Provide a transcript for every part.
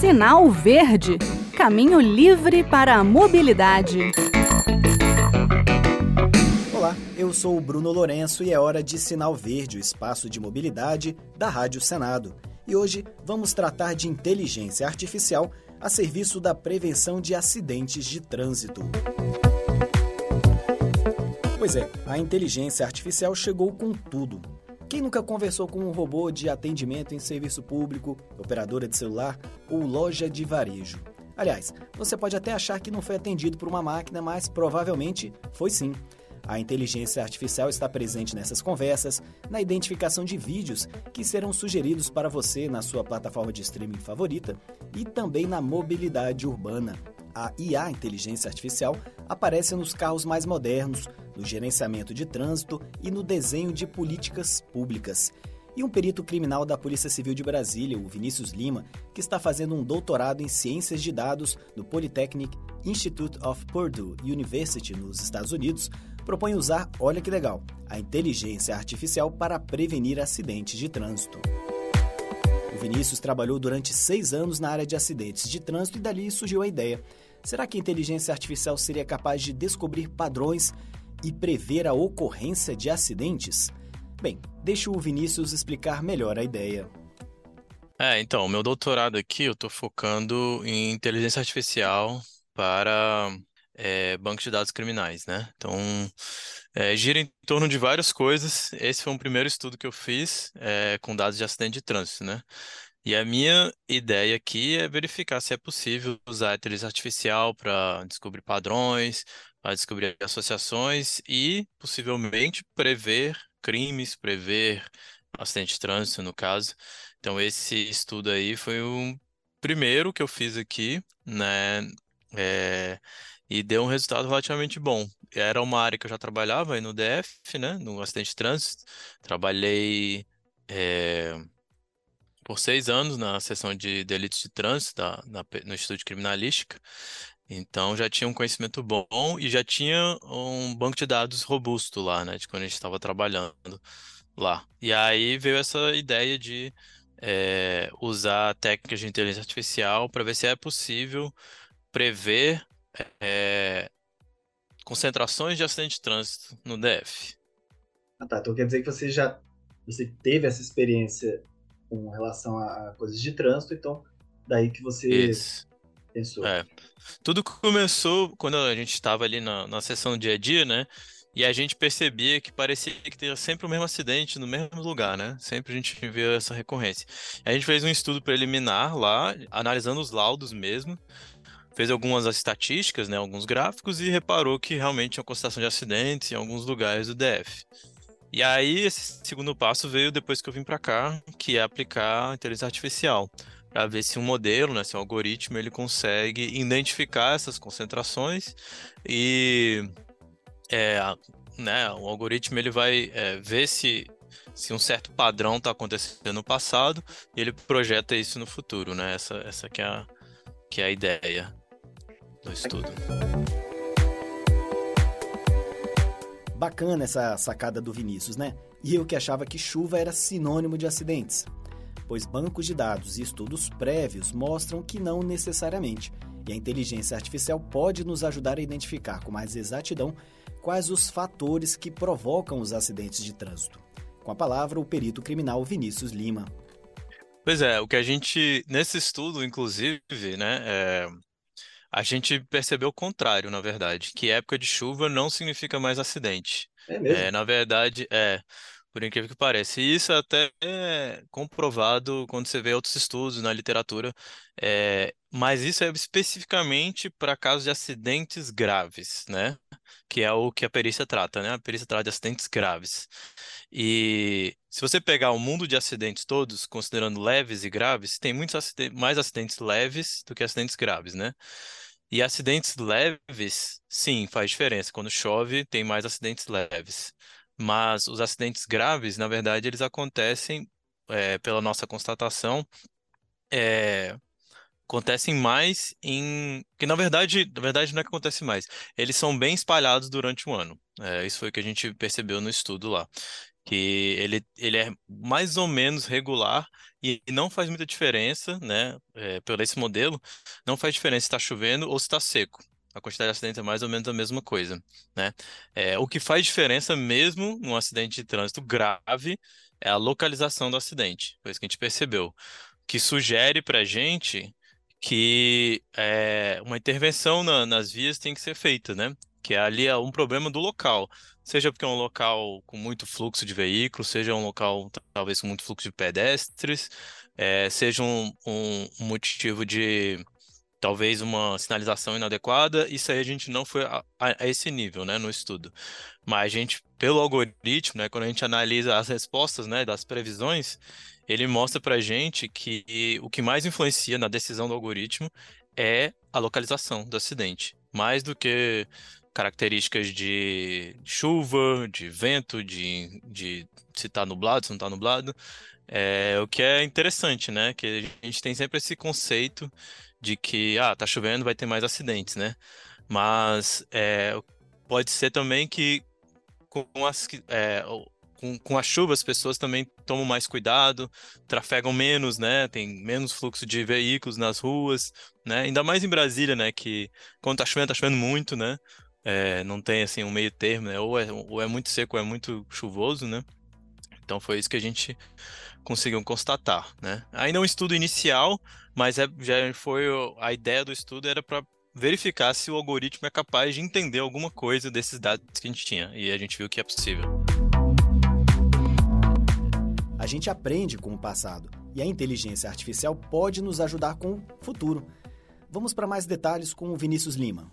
Sinal Verde Caminho livre para a mobilidade. Olá, eu sou o Bruno Lourenço e é hora de Sinal Verde, o espaço de mobilidade da Rádio Senado. E hoje vamos tratar de inteligência artificial a serviço da prevenção de acidentes de trânsito. Pois é, a inteligência artificial chegou com tudo. Quem nunca conversou com um robô de atendimento em serviço público, operadora de celular ou loja de varejo? Aliás, você pode até achar que não foi atendido por uma máquina, mas provavelmente foi sim. A inteligência artificial está presente nessas conversas, na identificação de vídeos que serão sugeridos para você na sua plataforma de streaming favorita e também na mobilidade urbana. A IA, inteligência artificial, aparece nos carros mais modernos, no gerenciamento de trânsito e no desenho de políticas públicas. E um perito criminal da Polícia Civil de Brasília, o Vinícius Lima, que está fazendo um doutorado em ciências de dados no Polytechnic Institute of Purdue University, nos Estados Unidos, propõe usar, olha que legal, a inteligência artificial para prevenir acidentes de trânsito. O Vinícius trabalhou durante seis anos na área de acidentes de trânsito e dali surgiu a ideia. Será que a inteligência artificial seria capaz de descobrir padrões e prever a ocorrência de acidentes? Bem, deixa o Vinícius explicar melhor a ideia. É, então, meu doutorado aqui eu estou focando em inteligência artificial para é, banco de dados criminais, né? Então, é, gira em torno de várias coisas. Esse foi um primeiro estudo que eu fiz é, com dados de acidente de trânsito, né? E a minha ideia aqui é verificar se é possível usar a inteligência artificial para descobrir padrões, para descobrir associações e, possivelmente, prever crimes, prever acidente de trânsito, no caso. Então, esse estudo aí foi o primeiro que eu fiz aqui, né? É, e deu um resultado relativamente bom. Era uma área que eu já trabalhava aí no DF, né? No acidente de trânsito. Trabalhei é, por seis anos na seção de delitos de trânsito da, na, no Instituto de Criminalística. Então já tinha um conhecimento bom e já tinha um banco de dados robusto lá, né? De quando a gente estava trabalhando lá. E aí veio essa ideia de é, usar técnicas de inteligência artificial para ver se é possível prever é, concentrações de acidente de trânsito no DF. Ah, tá. Então quer dizer que você já você teve essa experiência com relação a, coisas de trânsito, então daí que você Isso. pensou. É. Tudo começou quando a gente estava ali na, na sessão do dia a dia, né? E a gente percebia que parecia que tinha sempre o mesmo acidente no mesmo lugar, né? Sempre a gente via essa recorrência. A gente fez um estudo preliminar lá, analisando os laudos mesmo, fez algumas estatísticas, né, alguns gráficos e reparou que realmente tinha concentração de acidentes em alguns lugares do DF. E aí esse segundo passo veio depois que eu vim para cá, que é aplicar inteligência artificial para ver se um modelo, né, se um algoritmo, ele consegue identificar essas concentrações e é, né, o algoritmo ele vai é, ver se, se um certo padrão está acontecendo no passado e ele projeta isso no futuro, né? Essa, essa que, é a, que é a ideia do estudo. Bacana essa sacada do Vinícius, né? E eu que achava que chuva era sinônimo de acidentes. Pois bancos de dados e estudos prévios mostram que não necessariamente. E a inteligência artificial pode nos ajudar a identificar com mais exatidão quais os fatores que provocam os acidentes de trânsito. Com a palavra, o perito criminal Vinícius Lima. Pois é, o que a gente, nesse estudo, inclusive, né, é, a gente percebeu o contrário, na verdade, que época de chuva não significa mais acidente. É mesmo? É, na verdade, é, por incrível que pareça. E isso é até é comprovado quando você vê outros estudos na literatura, é, mas isso é especificamente para casos de acidentes graves, né? Que é o que a perícia trata, né? A perícia trata de acidentes graves. E se você pegar o mundo de acidentes todos, considerando leves e graves, tem muitos acidentes, mais acidentes leves do que acidentes graves, né? E acidentes leves, sim, faz diferença. Quando chove, tem mais acidentes leves. Mas os acidentes graves, na verdade, eles acontecem, é, pela nossa constatação, é, acontecem mais em. Que na verdade, na verdade não é que acontece mais. Eles são bem espalhados durante o ano. É, isso foi o que a gente percebeu no estudo lá. Que ele, ele é mais ou menos regular e não faz muita diferença, né? É, esse modelo, não faz diferença se está chovendo ou se está seco. A quantidade de acidentes é mais ou menos a mesma coisa, né? É, o que faz diferença mesmo num acidente de trânsito grave é a localização do acidente. Foi isso que a gente percebeu. Que sugere para a gente que é, uma intervenção na, nas vias tem que ser feita, né? Que ali é um problema do local. Seja porque é um local com muito fluxo de veículos, seja um local talvez com muito fluxo de pedestres, é, seja um, um, motivo de talvez uma sinalização inadequada, isso aí a gente não foi a, a, esse nível, né, no estudo. Mas a gente, pelo algoritmo, né, quando a gente analisa as respostas, né, das previsões, ele mostra para a gente que o que mais influencia na decisão do algoritmo é a localização do acidente, mais do que características de chuva, de vento, de, de se está nublado, se não está nublado. É, o que é interessante, né? Que a gente tem sempre esse conceito de que, ah, tá chovendo, vai ter mais acidentes, né? Mas é, pode ser também que com as, é, com, com as pessoas também tomam mais cuidado, trafegam menos, né? Tem menos fluxo de veículos nas ruas, né? Ainda mais em Brasília, né? Que quando tá chovendo, tá chovendo muito, né? É, não tem assim um meio termo, né? Ou é, ou é muito seco ou é muito chuvoso, né? Então foi isso que a gente conseguiu constatar, né? Ainda é um estudo inicial, mas é, já foi a ideia do estudo era para verificar se o algoritmo é capaz de entender alguma coisa desses dados que a gente tinha e a gente viu que é possível. A gente aprende com o passado e a inteligência artificial pode nos ajudar com o futuro. Vamos para mais detalhes com o Vinícius Lima.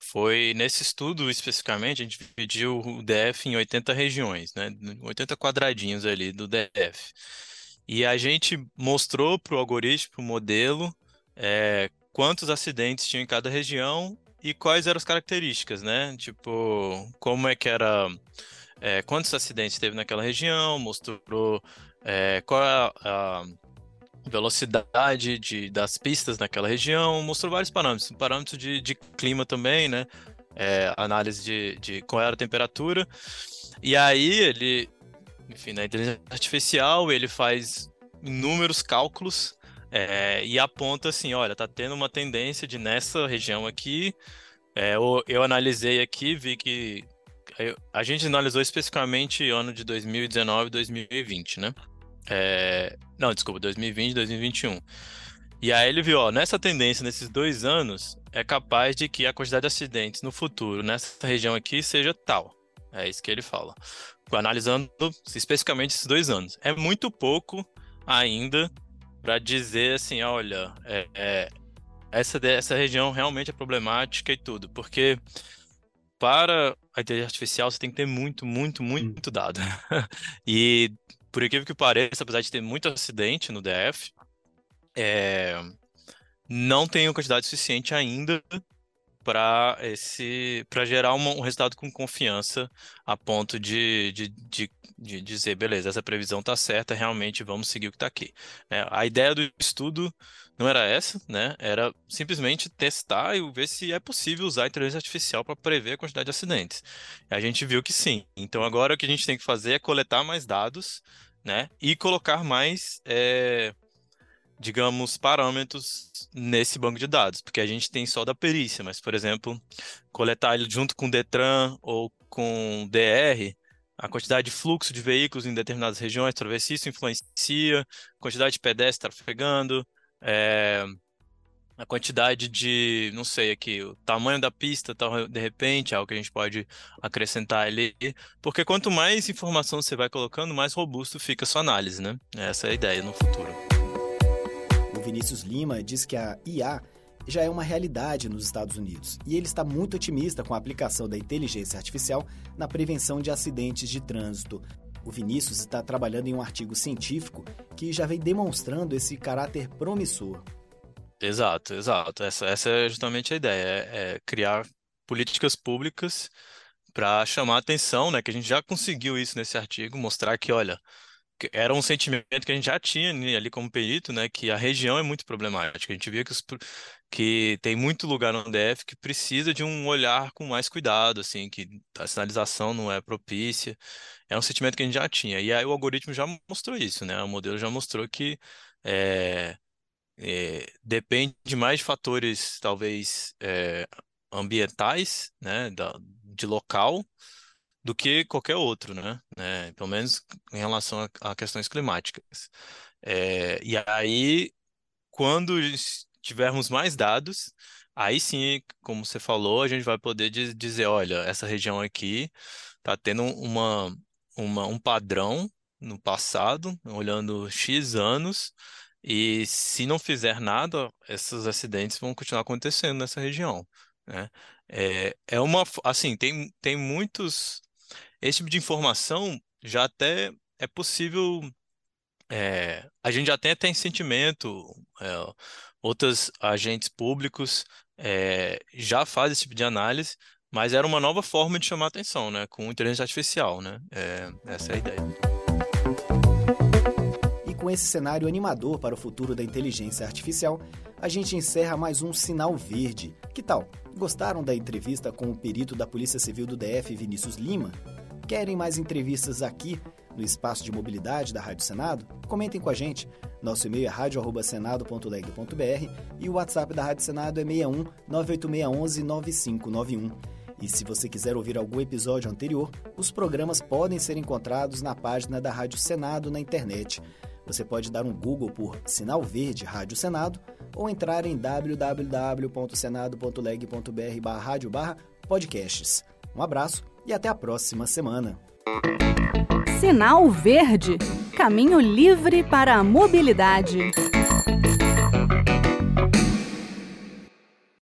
Foi nesse estudo especificamente, a gente dividiu o DF em 80 regiões, né? 80 quadradinhos ali do DF. E a gente mostrou para o algoritmo, para o modelo, é, quantos acidentes tinham em cada região e quais eram as características, né? Tipo, como é que era, é, quantos acidentes teve naquela região, mostrou é, qual a, a velocidade de, das pistas naquela região, mostrou vários parâmetros, parâmetros de, de clima também, né? É, análise de, de qual era a temperatura. E aí ele, enfim, na inteligência artificial, ele faz inúmeros cálculos é, e aponta assim, olha, tá tendo uma tendência de nessa região aqui. É, eu, eu analisei aqui, vi que a gente analisou especificamente ano de 2019 e 2020, né? É... Não, desculpa, 2020 e 2021. E aí ele viu, ó, nessa tendência, nesses dois anos, é capaz de que a quantidade de acidentes no futuro, nessa região aqui, seja tal. É isso que ele fala. Analisando especificamente esses dois anos. É muito pouco ainda para dizer assim, olha, é, é, essa, essa região realmente é problemática e tudo. Porque para a inteligência artificial você tem que ter muito, muito, muito dado. e por incrível que pareça, apesar de ter muito acidente no DF, é, não tenho quantidade suficiente ainda para esse para gerar um resultado com confiança a ponto de, de, de, de dizer beleza essa previsão está certa realmente vamos seguir o que está aqui. É, a ideia do estudo não era essa né? Era simplesmente testar e ver se é possível usar a inteligência artificial para prever a quantidade de acidentes. A gente viu que sim. Então agora o que a gente tem que fazer é coletar mais dados né? E colocar mais é, digamos, parâmetros nesse banco de dados, porque a gente tem só da perícia, mas, por exemplo, coletar ele junto com o Detran ou com DR, a quantidade de fluxo de veículos em determinadas regiões, para ver se isso influencia, quantidade de pedestres trafegando, é, a quantidade de, não sei aqui, o tamanho da pista, de repente, é algo que a gente pode acrescentar ali, porque quanto mais informação você vai colocando, mais robusto fica a sua análise, né? Essa é a ideia no futuro. O Vinícius Lima diz que a IA já é uma realidade nos Estados Unidos e ele está muito otimista com a aplicação da inteligência artificial na prevenção de acidentes de trânsito. O Vinícius está trabalhando em um artigo científico que já vem demonstrando esse caráter promissor. Exato, exato. Essa, essa é justamente a ideia, é, é criar políticas públicas para chamar a atenção, né? Que a gente já conseguiu isso nesse artigo, mostrar que, olha, era um sentimento que a gente já tinha ali como perito, né, que a região é muito problemática. A gente via que, os, que tem muito lugar no DF que precisa de um olhar com mais cuidado, assim, que a sinalização não é propícia. É um sentimento que a gente já tinha. E aí o algoritmo já mostrou isso, né? O modelo já mostrou que é, é, depende mais de fatores, talvez, é, ambientais, né, da, de local, do que qualquer outro, né? É, pelo menos em relação a, a questões climáticas. É, e aí, quando tivermos mais dados, aí sim, como você falou, a gente vai poder dizer, olha, essa região aqui está tendo uma, uma, um padrão no passado, olhando X anos, e se não fizer nada, esses acidentes vão continuar acontecendo nessa região, né? É, é uma, assim, tem, tem muitos, esse tipo de informação já até é possível, é, a gente já tem até sentimento, é, outros agentes públicos é, já fazem esse tipo de análise, mas era uma nova forma de chamar atenção, né, com inteligência artificial, né? É, essa é a ideia com esse cenário animador para o futuro da inteligência artificial, a gente encerra mais um Sinal Verde. Que tal? Gostaram da entrevista com o perito da Polícia Civil do DF, Vinícius Lima? Querem mais entrevistas aqui no espaço de mobilidade da Rádio Senado? Comentem com a gente. Nosso e-mail é radio@senado.leg.br e o WhatsApp da Rádio Senado é 61 98611 9591. E se você quiser ouvir algum episódio anterior, os programas podem ser encontrados na página da Rádio Senado na internet. Você pode dar um Google por Sinal Verde Rádio Senado ou entrar em www.senado.leg.br/rádio/podcasts. Um abraço e até a próxima semana. Sinal Verde Caminho livre para a mobilidade.